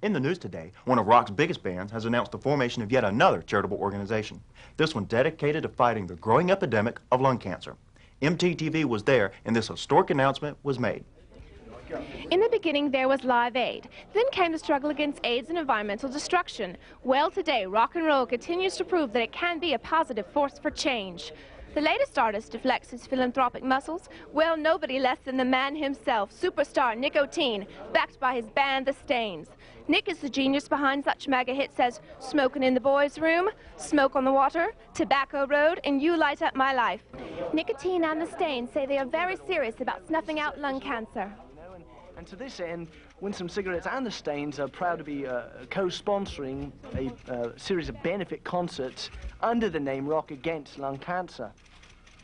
In the news today, one of rock's biggest bands has announced the formation of yet another charitable organization. This one dedicated to fighting the growing epidemic of lung cancer. MTTV was there, and this historic announcement was made. In the beginning, there was Live Aid. Then came the struggle against AIDS and environmental destruction. Well, today, rock and roll continues to prove that it can be a positive force for change. The latest artist to flex his philanthropic muscles? Well, nobody less than the man himself, superstar Nicotine, backed by his band The Stains. Nick is the genius behind such mega hits as Smoking in the Boys' Room, Smoke on the Water, Tobacco Road, and You Light Up My Life. Nicotine and The Stains say they are very serious about snuffing out lung cancer. And to this end, Winsome Cigarettes and the Stains are proud to be uh, co-sponsoring a uh, series of benefit concerts under the name Rock Against Lung Cancer.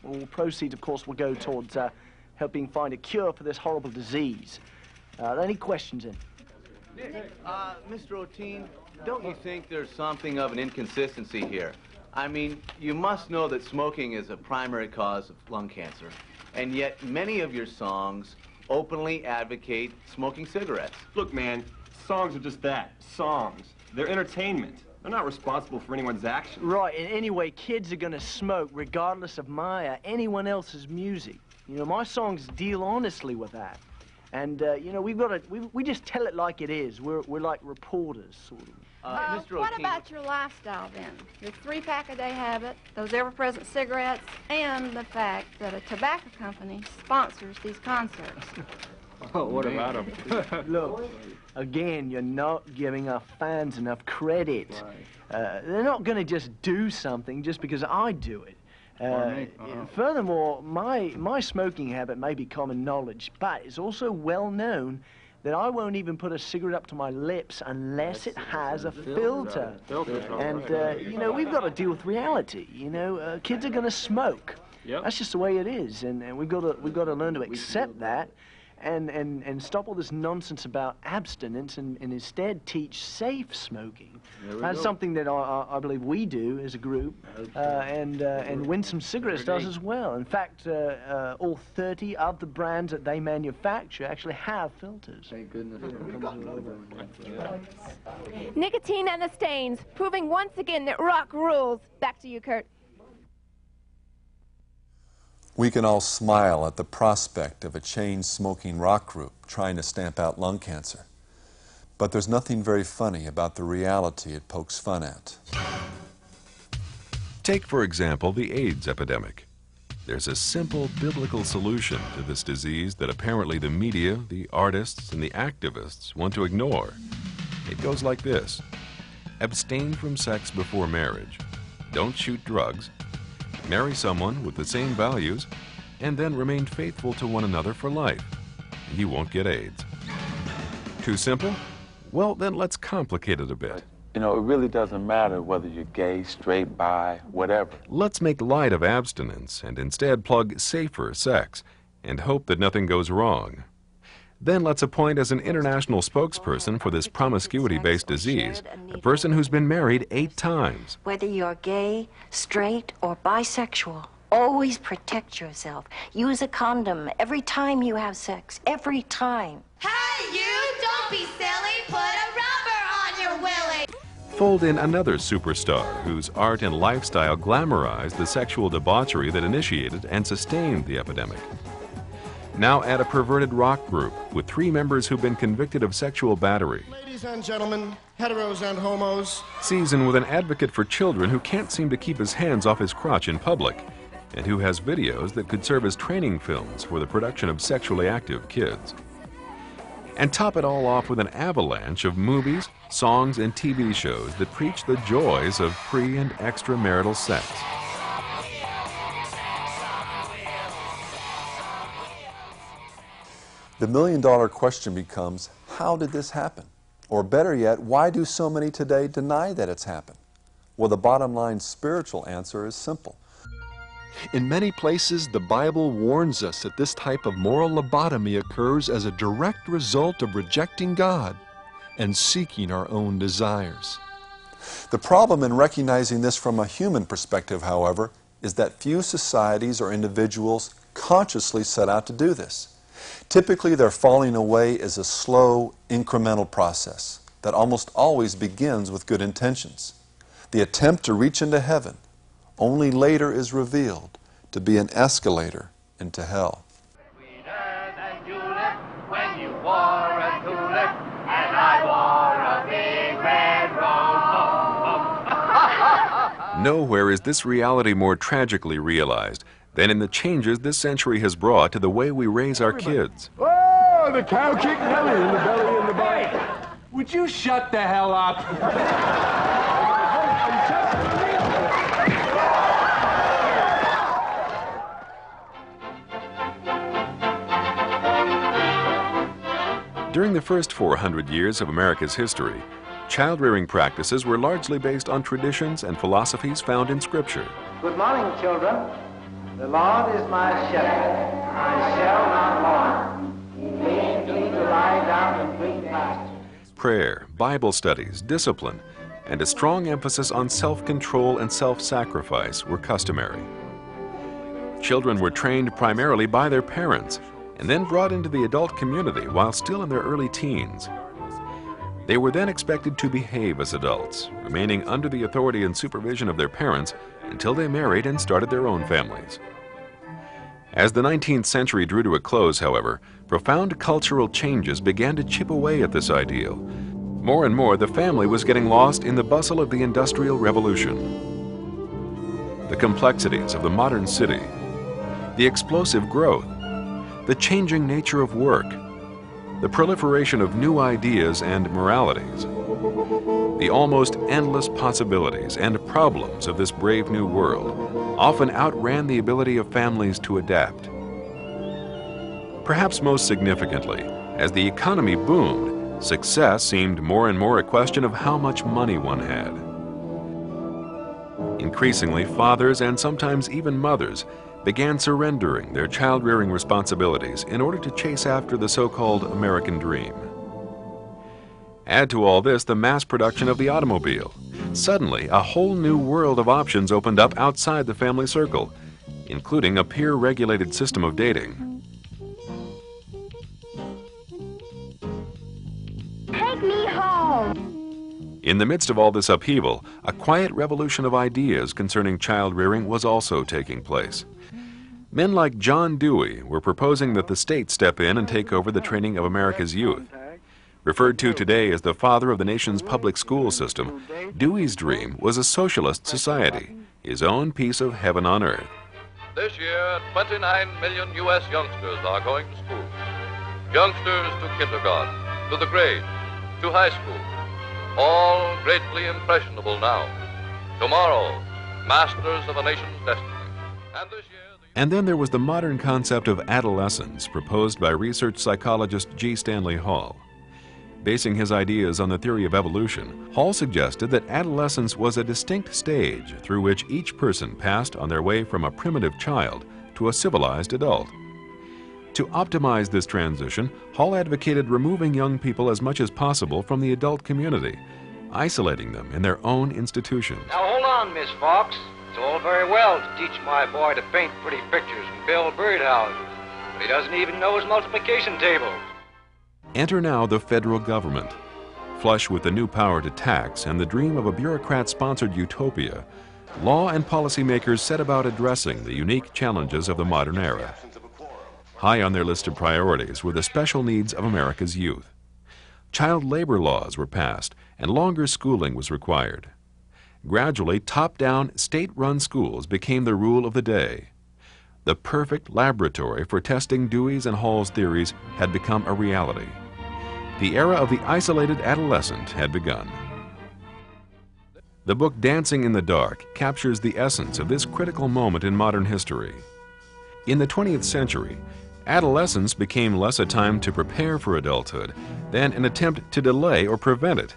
All proceeds, of course, will go towards uh, helping find a cure for this horrible disease. Uh, any questions in? Nick, uh, Mr. O'Teen, don't you think there's something of an inconsistency here? I mean, you must know that smoking is a primary cause of lung cancer, and yet many of your songs openly advocate smoking cigarettes. Look, man, songs are just that, songs. They're entertainment. They're not responsible for anyone's actions. Right, and anyway, kids are gonna smoke regardless of my or anyone else's music. You know, my songs deal honestly with that. And, uh, you know, we've got to, we, we just tell it like it is. We're, we're like reporters, sort of. Uh, uh, Mr. what about your lifestyle then? Your three pack a day habit, those ever present cigarettes, and the fact that a tobacco company sponsors these concerts. oh, what about them? Look, again, you're not giving our fans enough credit. Uh, they're not going to just do something just because I do it. Uh, Furthermore, my, my smoking habit may be common knowledge, but it's also well known that I won't even put a cigarette up to my lips unless it has a filter. And, uh, you know, we've got to deal with reality. You know, uh, kids are going to smoke. Yep. That's just the way it is, and, and we've got to we've got to learn to accept that, and, and, and stop all this nonsense about abstinence, and, and instead teach safe smoking. That's something that I, I, I believe we do as a group, uh, and uh, and Winsome Cigarettes does as well. In fact, uh, uh, all 30 of the brands that they manufacture actually have filters. Thank goodness. Nicotine and The Stains, proving once again that rock rules. Back to you, Kurt. We can all smile at the prospect of a chain smoking rock group trying to stamp out lung cancer. But there's nothing very funny about the reality it pokes fun at. Take, for example, the AIDS epidemic. There's a simple biblical solution to this disease that apparently the media, the artists, and the activists want to ignore. It goes like this Abstain from sex before marriage. Don't shoot drugs. Marry someone with the same values, and then remain faithful to one another for life. You won't get AIDS. Too simple? Well, then let's complicate it a bit. You know, it really doesn't matter whether you're gay, straight, bi, whatever. Let's make light of abstinence and instead plug safer sex and hope that nothing goes wrong. Then let's appoint as an international spokesperson for this promiscuity based disease a person who's been married eight times. Whether you're gay, straight, or bisexual, always protect yourself. Use a condom every time you have sex. Every time. Hey, you! Don't be silly! Put a rubber on your willy! Fold in another superstar whose art and lifestyle glamorized the sexual debauchery that initiated and sustained the epidemic. Now add a perverted rock group with three members who've been convicted of sexual battery. Ladies and gentlemen, heteros and homos, Season with an advocate for children who can't seem to keep his hands off his crotch in public and who has videos that could serve as training films for the production of sexually active kids. And top it all off with an avalanche of movies, songs, and TV shows that preach the joys of pre and extramarital sex. The million dollar question becomes how did this happen? Or better yet, why do so many today deny that it's happened? Well, the bottom line spiritual answer is simple. In many places, the Bible warns us that this type of moral lobotomy occurs as a direct result of rejecting God and seeking our own desires. The problem in recognizing this from a human perspective, however, is that few societies or individuals consciously set out to do this. Typically, their falling away is a slow, incremental process. that almost always begins with good intentions. The attempt to reach into heaven only later is revealed to be an escalator into hell. When you wore a tulip and I wore a big red rose. Nowhere is this reality more tragically realized than in the changes this century has brought to the way we raise our kids. Oh, the cow kicked Nelly in the belly and the butt. Would you shut the hell up? During the first 400 years of America's history, child rearing practices were largely based on traditions and philosophies found in Scripture. Good morning, children. The Lord is my shepherd. I shall not want. He me to lie down in green pastures. Prayer, Bible studies, discipline, and a strong emphasis on self control and self sacrifice were customary. Children were trained primarily by their parents and then brought into the adult community while still in their early teens. They were then expected to behave as adults, remaining under the authority and supervision of their parents until they married and started their own families. As the 19th century drew to a close, however, profound cultural changes began to chip away at this ideal. More and more, the family was getting lost in the bustle of the Industrial Revolution. The complexities of the modern city, the explosive growth, the changing nature of work, the proliferation of new ideas and moralities, the almost endless possibilities and problems of this brave new world often outran the ability of families to adapt. Perhaps most significantly, as the economy boomed, success seemed more and more a question of how much money one had. Increasingly, fathers and sometimes even mothers began surrendering their child rearing responsibilities in order to chase after the so called American dream. Add to all this the mass production of the automobile. Suddenly, a whole new world of options opened up outside the family circle, including a peer regulated system of dating. Take me home. In the midst of all this upheaval, a quiet revolution of ideas concerning child rearing was also taking place. Men like John Dewey were proposing that the state step in and take over the training of America's youth. Referred to today as the father of the nation's public school system, Dewey's dream was a socialist society, his own piece of heaven on earth. This year, 29 million U.S. youngsters are going to school. Youngsters to kindergarten, to the grades, to high school. All greatly impressionable now. Tomorrow, masters of a nation's destiny. And this year, And then there was the modern concept of adolescence proposed by research psychologist G. Stanley Hall. Basing his ideas on the theory of evolution, Hall suggested that adolescence was a distinct stage through which each person passed on their way from a primitive child to a civilized adult. To optimize this transition, Hall advocated removing young people as much as possible from the adult community, isolating them in their own institutions. Now hold on, Miss Fox. It's all very well to teach my boy to paint pretty pictures and build birdhouses, but he doesn't even know his multiplication table. Enter now the federal government. Flush with the new power to tax and the dream of a bureaucrat sponsored utopia, law and policymakers set about addressing the unique challenges of the modern era. High on their list of priorities were the special needs of America's youth. Child labor laws were passed, and longer schooling was required. Gradually, top down, state run schools became the rule of the day. The perfect laboratory for testing Dewey's and Hall's theories had become a reality. The era of the isolated adolescent had begun. The book Dancing in the Dark captures the essence of this critical moment in modern history. In the 20th century, adolescence became less a time to prepare for adulthood than an attempt to delay or prevent it.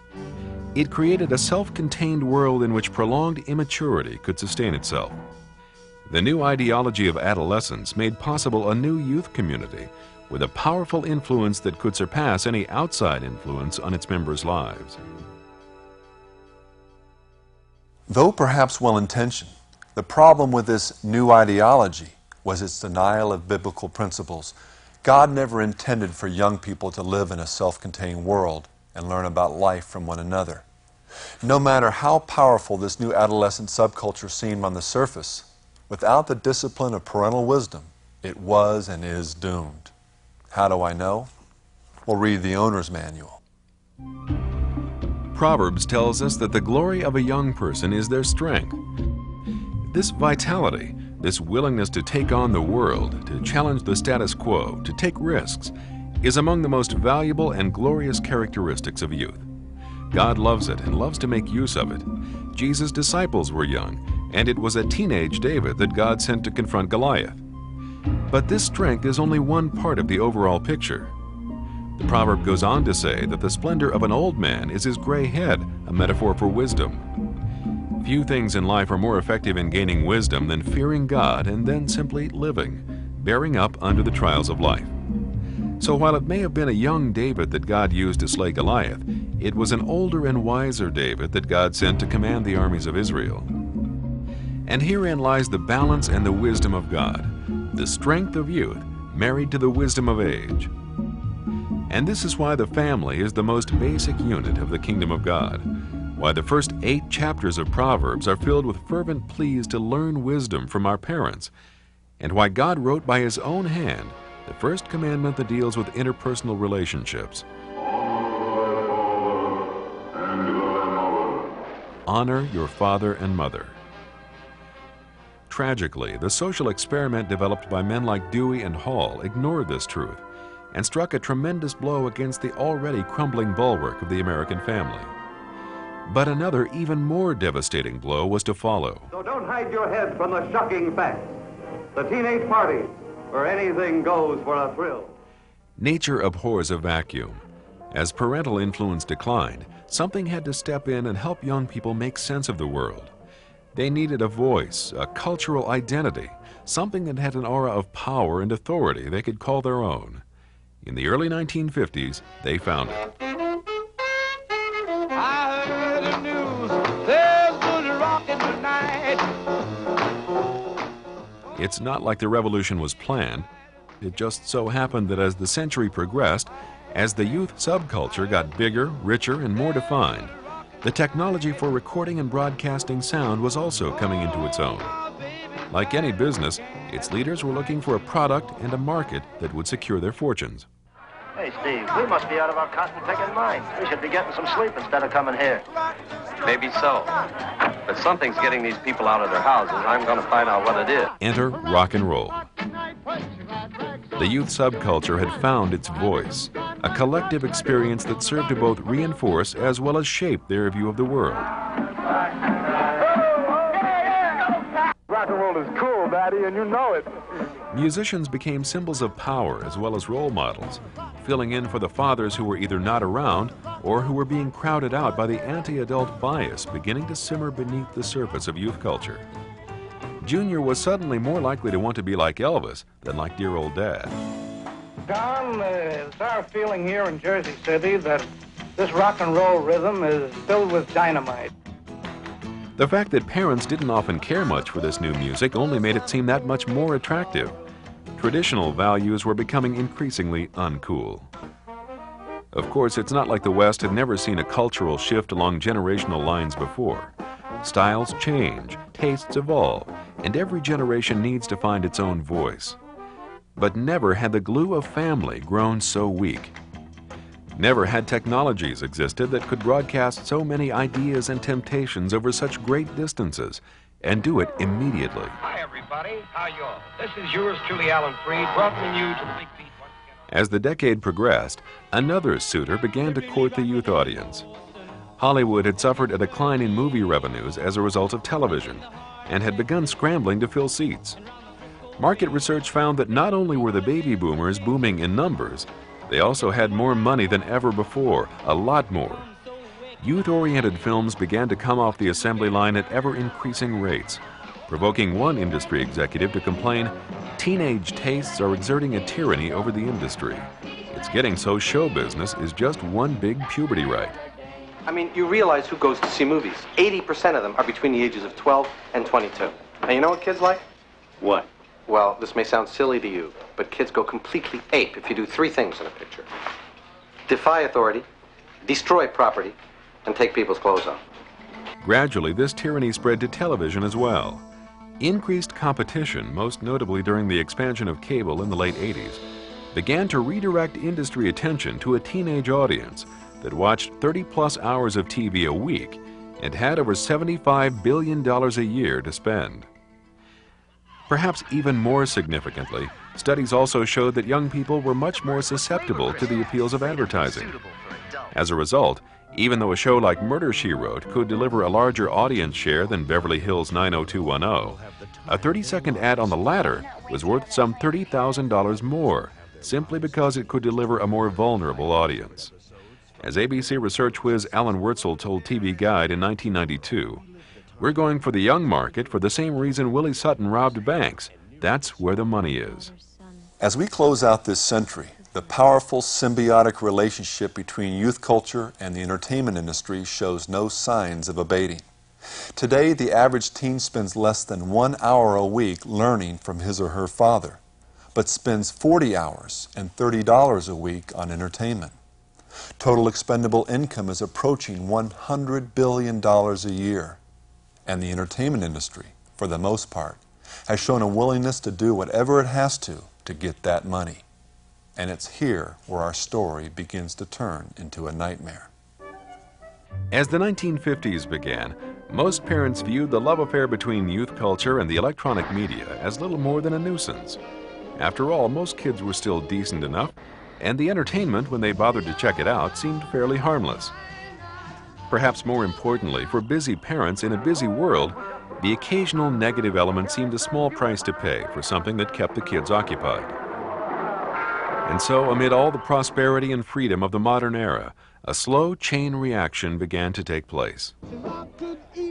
It created a self contained world in which prolonged immaturity could sustain itself. The new ideology of adolescence made possible a new youth community with a powerful influence that could surpass any outside influence on its members' lives. Though perhaps well intentioned, the problem with this new ideology was its denial of biblical principles. God never intended for young people to live in a self contained world and learn about life from one another. No matter how powerful this new adolescent subculture seemed on the surface, without the discipline of parental wisdom, it was and is doomed. How do I know? Well, read the owner's manual. Proverbs tells us that the glory of a young person is their strength. This vitality, this willingness to take on the world, to challenge the status quo, to take risks, is among the most valuable and glorious characteristics of youth. God loves it and loves to make use of it. Jesus' disciples were young, and it was a teenage David that God sent to confront Goliath. But this strength is only one part of the overall picture. The proverb goes on to say that the splendor of an old man is his gray head, a metaphor for wisdom. Few things in life are more effective in gaining wisdom than fearing God and then simply living, bearing up under the trials of life. So while it may have been a young David that God used to slay Goliath, it was an older and wiser David that God sent to command the armies of Israel. And herein lies the balance and the wisdom of God, the strength of youth married to the wisdom of age. And this is why the family is the most basic unit of the kingdom of God, why the first eight chapters of Proverbs are filled with fervent pleas to learn wisdom from our parents, and why God wrote by His own hand the first commandment that deals with interpersonal relationships. Honor your father and mother. Tragically, the social experiment developed by men like Dewey and Hall ignored this truth and struck a tremendous blow against the already crumbling bulwark of the American family. But another, even more devastating blow was to follow. So don't hide your head from the shocking fact. The teenage party, where anything goes for a thrill. Nature abhors a vacuum. As parental influence declined, something had to step in and help young people make sense of the world. They needed a voice, a cultural identity, something that had an aura of power and authority they could call their own. In the early 1950s, they found it. The news. There's good rockin' tonight. It's not like the revolution was planned. It just so happened that as the century progressed, as the youth subculture got bigger, richer, and more defined, the technology for recording and broadcasting sound was also coming into its own. Like any business, its leaders were looking for a product and a market that would secure their fortunes. Hey, Steve, we must be out of our cotton picking mind. We should be getting some sleep instead of coming here. Maybe so. But something's getting these people out of their houses. I'm going to find out what it is. Enter rock and roll. The youth subculture had found its voice, a collective experience that served to both reinforce as well as shape their view of the world. Rock and roll is cool, Daddy, and you know it. Musicians became symbols of power as well as role models, filling in for the fathers who were either not around or who were being crowded out by the anti adult bias beginning to simmer beneath the surface of youth culture. Junior was suddenly more likely to want to be like Elvis than like dear old dad. Don, uh, it's our feeling here in Jersey City that this rock and roll rhythm is filled with dynamite. The fact that parents didn't often care much for this new music only made it seem that much more attractive. Traditional values were becoming increasingly uncool. Of course, it's not like the West had never seen a cultural shift along generational lines before. Styles change, tastes evolve, and every generation needs to find its own voice. But never had the glue of family grown so weak. Never had technologies existed that could broadcast so many ideas and temptations over such great distances and do it immediately. Hi, everybody. How you all? This is yours truly, Alan Freed, welcoming you to the Big Beat. As the decade progressed, another suitor began to court the youth audience. Hollywood had suffered a decline in movie revenues as a result of television and had begun scrambling to fill seats. Market research found that not only were the baby boomers booming in numbers, they also had more money than ever before, a lot more. Youth oriented films began to come off the assembly line at ever increasing rates, provoking one industry executive to complain teenage tastes are exerting a tyranny over the industry. It's getting so show business is just one big puberty rite. I mean, you realize who goes to see movies. 80% of them are between the ages of 12 and 22. And you know what kids like? What? Well, this may sound silly to you, but kids go completely ape if you do three things in a picture defy authority, destroy property, and take people's clothes off. Gradually, this tyranny spread to television as well. Increased competition, most notably during the expansion of cable in the late 80s, began to redirect industry attention to a teenage audience that watched 30 plus hours of TV a week and had over $75 billion a year to spend. Perhaps even more significantly, studies also showed that young people were much more susceptible to the appeals of advertising. As a result, even though a show like Murder She Wrote could deliver a larger audience share than Beverly Hills 90210, a 30 second ad on the latter was worth some $30,000 more simply because it could deliver a more vulnerable audience. As ABC research whiz Alan Wurtzel told TV Guide in 1992, we're going for the young market for the same reason Willie Sutton robbed banks. That's where the money is. As we close out this century, the powerful symbiotic relationship between youth culture and the entertainment industry shows no signs of abating. Today, the average teen spends less than one hour a week learning from his or her father, but spends 40 hours and $30 a week on entertainment. Total expendable income is approaching $100 billion a year and the entertainment industry, for the most part, has shown a willingness to do whatever it has to to get that money. And it's here where our story begins to turn into a nightmare. As the 1950s began, most parents viewed the love affair between youth culture and the electronic media as little more than a nuisance. After all, most kids were still decent enough, and the entertainment, when they bothered to check it out, seemed fairly harmless. Perhaps more importantly, for busy parents in a busy world, the occasional negative element seemed a small price to pay for something that kept the kids occupied. And so, amid all the prosperity and freedom of the modern era, a slow chain reaction began to take place.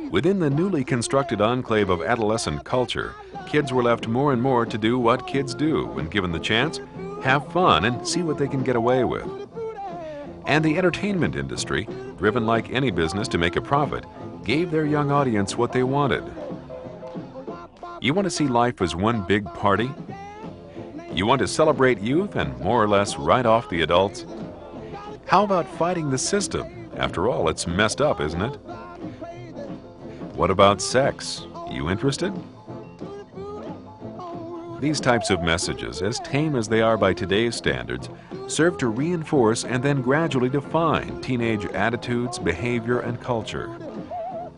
Within the newly constructed enclave of adolescent culture, kids were left more and more to do what kids do when given the chance have fun and see what they can get away with. And the entertainment industry, driven like any business to make a profit, gave their young audience what they wanted. You want to see life as one big party? You want to celebrate youth and more or less write off the adults? How about fighting the system? After all, it's messed up, isn't it? What about sex? You interested? These types of messages, as tame as they are by today's standards, serve to reinforce and then gradually define teenage attitudes, behavior, and culture.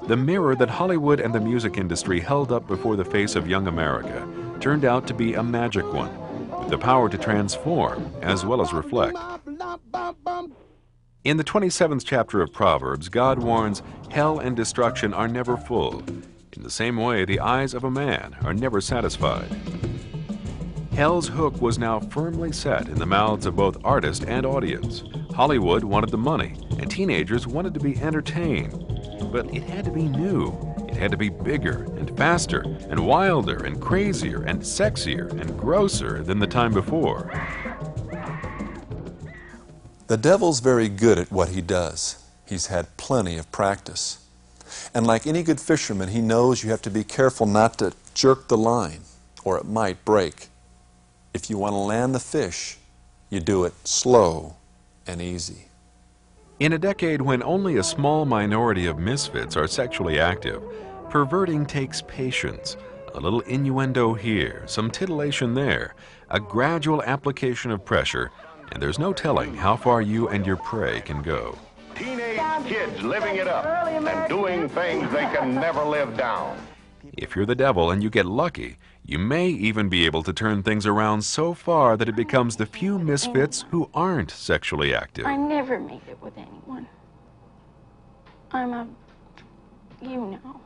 The mirror that Hollywood and the music industry held up before the face of young America turned out to be a magic one, with the power to transform as well as reflect. In the 27th chapter of Proverbs, God warns, Hell and destruction are never full. In the same way, the eyes of a man are never satisfied. Hell's hook was now firmly set in the mouths of both artist and audience. Hollywood wanted the money, and teenagers wanted to be entertained. But it had to be new. It had to be bigger and faster and wilder and crazier and sexier and grosser than the time before. The devil's very good at what he does. He's had plenty of practice. And like any good fisherman, he knows you have to be careful not to jerk the line, or it might break. If you want to land the fish, you do it slow and easy. In a decade when only a small minority of misfits are sexually active, perverting takes patience. A little innuendo here, some titillation there, a gradual application of pressure, and there's no telling how far you and your prey can go. Teenage kids living it up and doing things they can never live down. If you're the devil and you get lucky, you may even be able to turn things around so far that it becomes the few misfits who aren't sexually active. I never make it with anyone. I'm a. You know.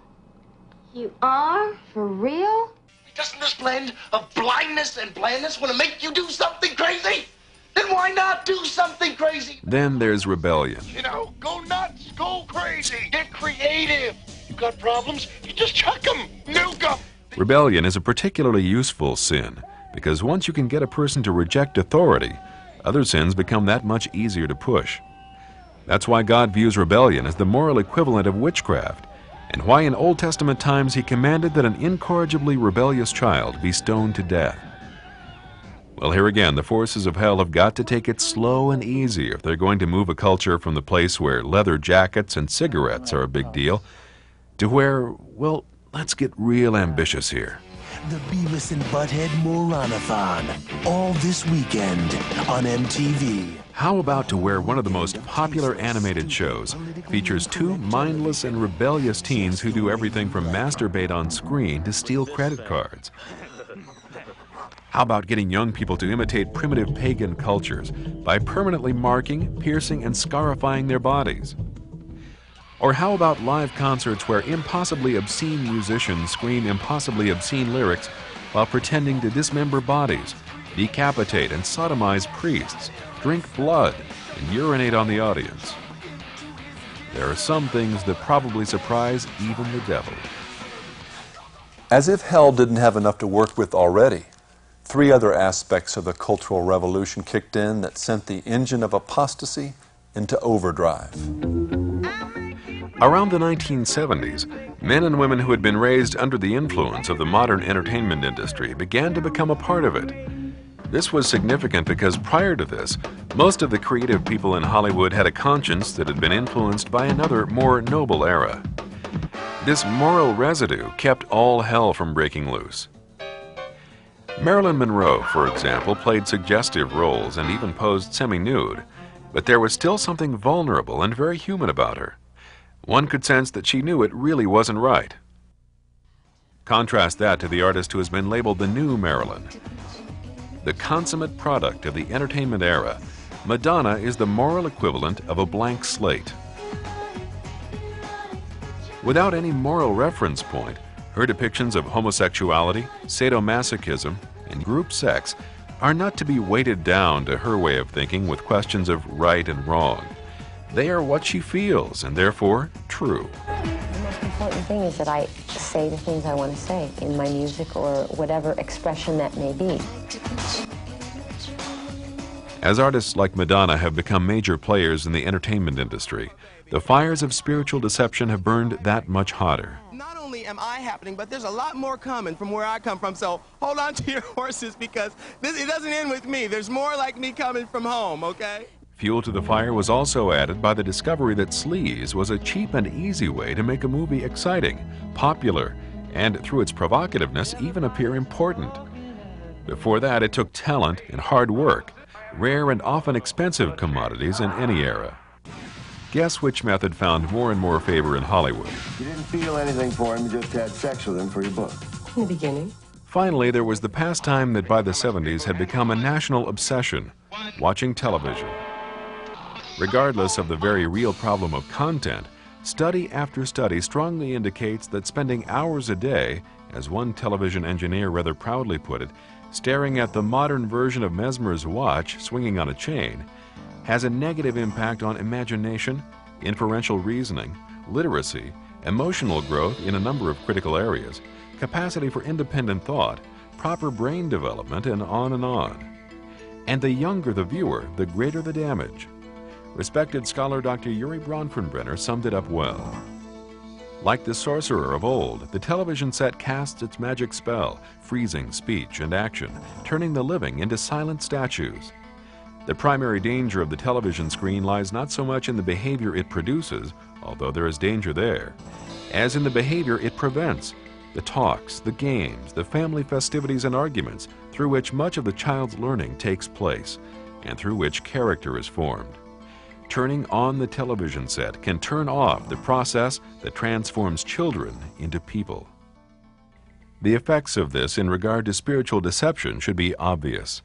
You are? For real? Doesn't this blend of blindness and blandness want to make you do something crazy? Then why not do something crazy? Then there's rebellion. You know, go nuts, go crazy, get creative. You got problems? You just chuck them, nuke them. Rebellion is a particularly useful sin because once you can get a person to reject authority, other sins become that much easier to push. That's why God views rebellion as the moral equivalent of witchcraft, and why in Old Testament times he commanded that an incorrigibly rebellious child be stoned to death. Well, here again, the forces of hell have got to take it slow and easy if they're going to move a culture from the place where leather jackets and cigarettes are a big deal to where, well, let's get real ambitious here. The Beavis and Butthead Moronathon, all this weekend on MTV. How about to where one of the most popular animated shows features two mindless and rebellious teens who do everything from masturbate on screen to steal credit cards? How about getting young people to imitate primitive pagan cultures by permanently marking, piercing, and scarifying their bodies? Or how about live concerts where impossibly obscene musicians scream impossibly obscene lyrics while pretending to dismember bodies, decapitate and sodomize priests, drink blood, and urinate on the audience? There are some things that probably surprise even the devil. As if hell didn't have enough to work with already, three other aspects of the Cultural Revolution kicked in that sent the engine of apostasy into overdrive. Ah. Around the 1970s, men and women who had been raised under the influence of the modern entertainment industry began to become a part of it. This was significant because prior to this, most of the creative people in Hollywood had a conscience that had been influenced by another, more noble era. This moral residue kept all hell from breaking loose. Marilyn Monroe, for example, played suggestive roles and even posed semi nude, but there was still something vulnerable and very human about her. One could sense that she knew it really wasn't right. Contrast that to the artist who has been labeled the new Marilyn. The consummate product of the entertainment era, Madonna is the moral equivalent of a blank slate. Without any moral reference point, her depictions of homosexuality, sadomasochism, and group sex are not to be weighted down to her way of thinking with questions of right and wrong. They are what she feels and therefore true. The most important thing is that I say the things I want to say in my music or whatever expression that may be. As artists like Madonna have become major players in the entertainment industry, the fires of spiritual deception have burned that much hotter. Not only am I happening, but there's a lot more coming from where I come from. So hold on to your horses because this, it doesn't end with me. There's more like me coming from home, okay? Fuel to the fire was also added by the discovery that sleaze was a cheap and easy way to make a movie exciting, popular, and through its provocativeness, even appear important. Before that, it took talent and hard work, rare and often expensive commodities in any era. Guess which method found more and more favor in Hollywood? You didn't feel anything for him, you just had sex with him for your book. In the beginning. Finally, there was the pastime that by the 70s had become a national obsession watching television. Regardless of the very real problem of content, study after study strongly indicates that spending hours a day, as one television engineer rather proudly put it, staring at the modern version of Mesmer's watch swinging on a chain, has a negative impact on imagination, inferential reasoning, literacy, emotional growth in a number of critical areas, capacity for independent thought, proper brain development, and on and on. And the younger the viewer, the greater the damage. Respected scholar Dr. Urie Bronfenbrenner summed it up well. Like the sorcerer of old, the television set casts its magic spell, freezing speech and action, turning the living into silent statues. The primary danger of the television screen lies not so much in the behavior it produces, although there is danger there, as in the behavior it prevents the talks, the games, the family festivities and arguments through which much of the child's learning takes place, and through which character is formed. Turning on the television set can turn off the process that transforms children into people. The effects of this in regard to spiritual deception should be obvious.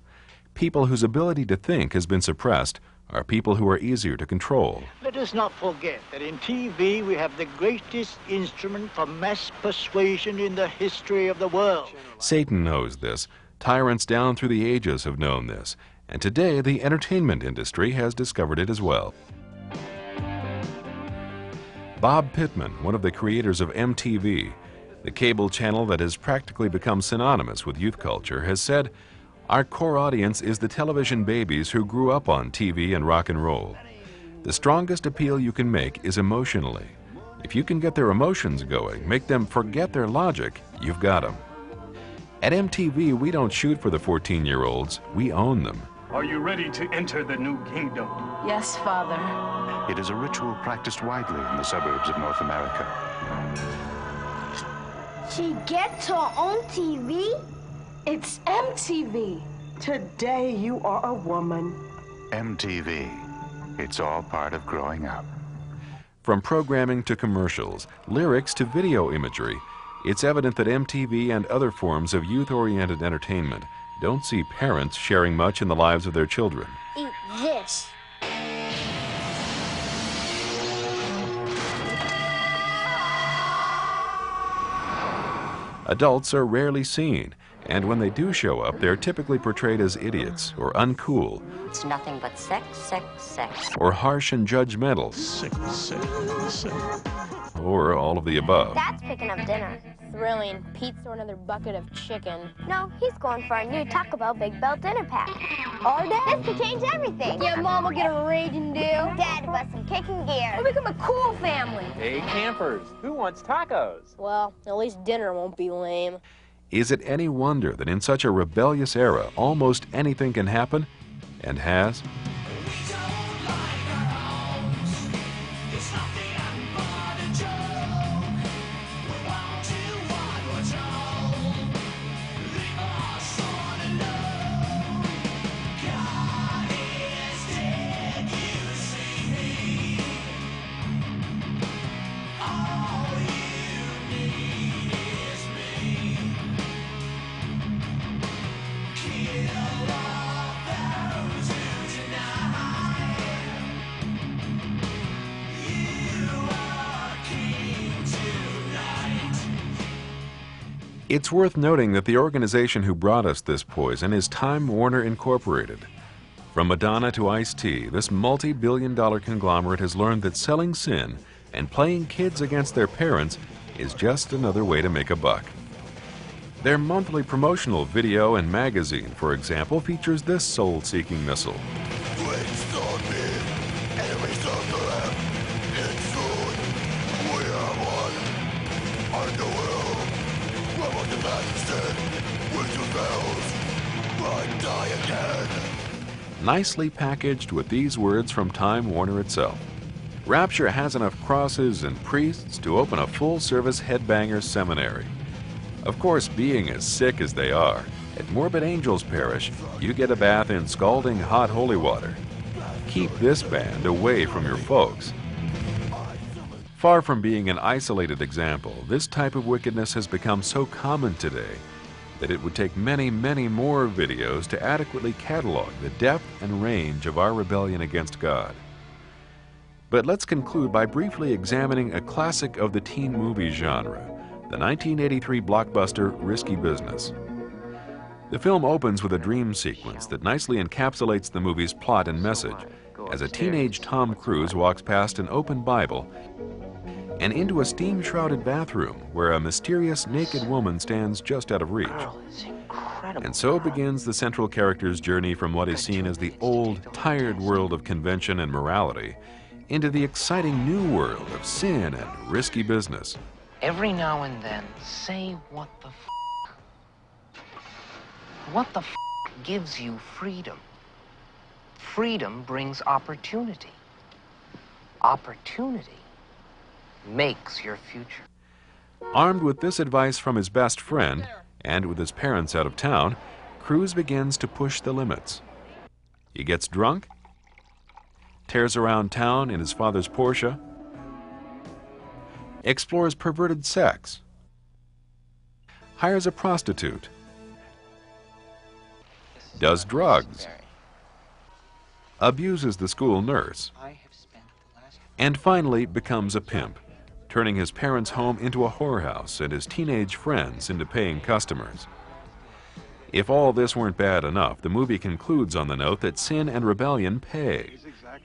People whose ability to think has been suppressed are people who are easier to control. Let us not forget that in TV we have the greatest instrument for mass persuasion in the history of the world. Satan knows this. Tyrants down through the ages have known this. And today, the entertainment industry has discovered it as well. Bob Pittman, one of the creators of MTV, the cable channel that has practically become synonymous with youth culture, has said, Our core audience is the television babies who grew up on TV and rock and roll. The strongest appeal you can make is emotionally. If you can get their emotions going, make them forget their logic, you've got them. At MTV, we don't shoot for the 14 year olds, we own them. Are you ready to enter the new kingdom? Yes, Father. It is a ritual practiced widely in the suburbs of North America. She gets her own TV? It's MTV. Today you are a woman. MTV. It's all part of growing up. From programming to commercials, lyrics to video imagery, it's evident that MTV and other forms of youth oriented entertainment don't see parents sharing much in the lives of their children. Eat this. Adults are rarely seen, and when they do show up, they're typically portrayed as idiots or uncool It's nothing but sex, sex, sex. or harsh and judgmental Sick, sick, sick. Or all of the above. Dad's picking up dinner. Thrilling. Pete's or another bucket of chicken. No, he's going for a new Taco Bell Big Bell dinner pack. Our dad? This could change everything. Yeah, Mom will get a raging do. Dad will some kicking gear. We'll become a cool family. Hey, campers, who wants tacos? Well, at least dinner won't be lame. Is it any wonder that in such a rebellious era, almost anything can happen? And has? It's worth noting that the organization who brought us this poison is Time Warner Incorporated. From Madonna to Ice T, this multi billion dollar conglomerate has learned that selling sin and playing kids against their parents is just another way to make a buck. Their monthly promotional video and magazine, for example, features this soul seeking missile. Nicely packaged with these words from Time Warner itself. Rapture has enough crosses and priests to open a full service headbanger seminary. Of course, being as sick as they are, at Morbid Angels Parish, you get a bath in scalding hot holy water. Keep this band away from your folks. Far from being an isolated example, this type of wickedness has become so common today that it would take many, many more videos to adequately catalog the depth and range of our rebellion against God. But let's conclude by briefly examining a classic of the teen movie genre, the 1983 blockbuster Risky Business. The film opens with a dream sequence that nicely encapsulates the movie's plot and message as a teenage Tom Cruise walks past an open Bible and into a steam shrouded bathroom where a mysterious naked woman stands just out of reach. And so begins the central character's journey from what is seen as the old, tired world of convention and morality into the exciting new world of sin and risky business. Every now and then, say what the f. What the f gives you freedom? Freedom brings opportunity. Opportunity makes your future. Armed with this advice from his best friend, and with his parents out of town, Cruise begins to push the limits. He gets drunk, tears around town in his father's Porsche, explores perverted sex, hires a prostitute, does drugs, abuses the school nurse, and finally becomes a pimp, turning his parents' home into a whorehouse and his teenage friends into paying customers. If all this weren't bad enough, the movie concludes on the note that sin and rebellion pay.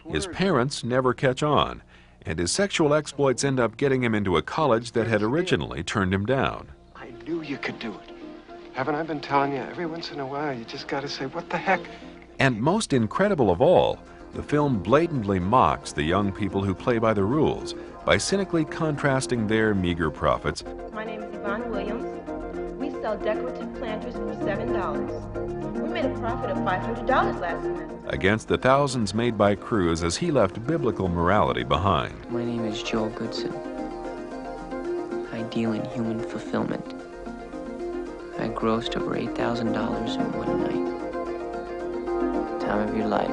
His parents never catch on, and his sexual exploits end up getting him into a college that had originally turned him down. I knew you could do it. Haven't I been telling you? Every once in a while, you just gotta say, what the heck? And most incredible of all, the film blatantly mocks the young people who play by the rules by cynically contrasting their meager profits My name is Yvonne Williams. We sell sell decorative planters for $7. We made a profit of $500 last month. Against the thousands made by Cruise as he left biblical morality behind. My name is Joel Goodson. I deal in human fulfillment. I grossed over $8,000 in one night. Time of your life,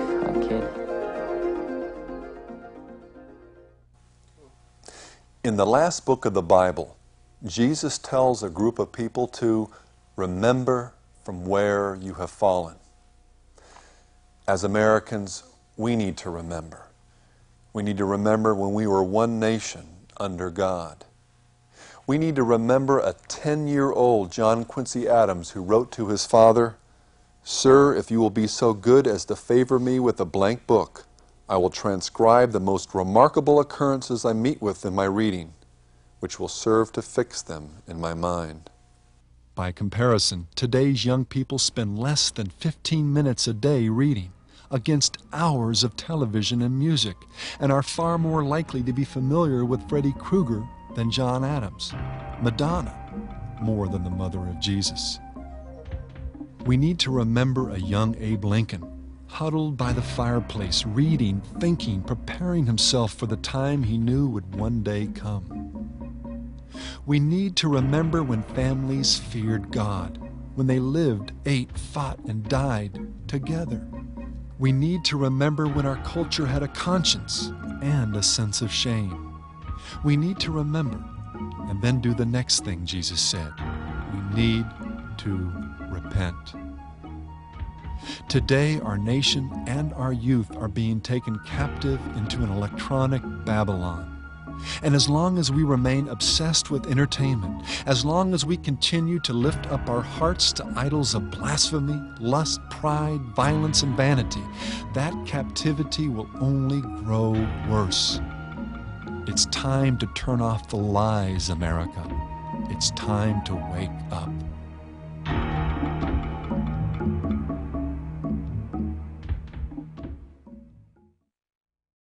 In the last book of the Bible, Jesus tells a group of people to remember from where you have fallen. As Americans, we need to remember. We need to remember when we were one nation under God. We need to remember a 10 year old John Quincy Adams who wrote to his father, Sir, if you will be so good as to favor me with a blank book, I will transcribe the most remarkable occurrences I meet with in my reading, which will serve to fix them in my mind. By comparison, today's young people spend less than 15 minutes a day reading against hours of television and music and are far more likely to be familiar with Freddy Krueger than John Adams, Madonna more than the mother of Jesus. We need to remember a young Abe Lincoln huddled by the fireplace, reading, thinking, preparing himself for the time he knew would one day come. We need to remember when families feared God, when they lived, ate, fought, and died together. We need to remember when our culture had a conscience and a sense of shame. We need to remember and then do the next thing Jesus said. We need to repent. Today, our nation and our youth are being taken captive into an electronic Babylon. And as long as we remain obsessed with entertainment, as long as we continue to lift up our hearts to idols of blasphemy, lust, pride, violence, and vanity, that captivity will only grow worse. It's time to turn off the lies, America. It's time to wake up.